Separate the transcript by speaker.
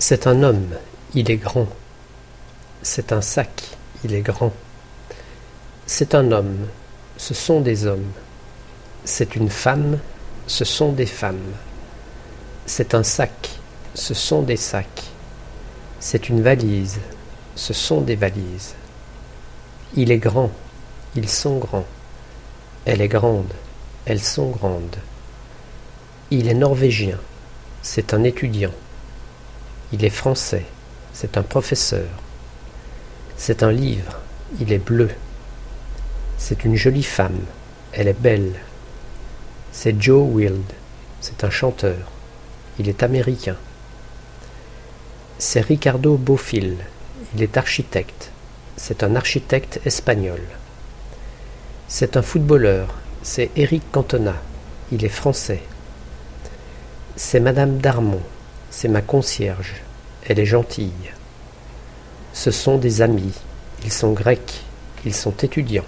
Speaker 1: C'est un homme, il est grand. C'est un sac, il est grand. C'est un homme, ce sont des hommes. C'est une femme, ce sont des femmes. C'est un sac, ce sont des sacs. C'est une valise, ce sont des valises. Il est grand, ils sont grands. Elle est grande, elles sont grandes. Il est norvégien, c'est un étudiant. Il est français, c'est un professeur. C'est un livre, il est bleu. C'est une jolie femme, elle est belle. C'est Joe Wild, c'est un chanteur. Il est américain. C'est Ricardo Bofill, il est architecte. C'est un architecte espagnol. C'est un footballeur, c'est Eric Cantona, il est français. C'est Madame Darmon, c'est ma concierge, elle est gentille. Ce sont des amis, ils sont grecs, ils sont étudiants.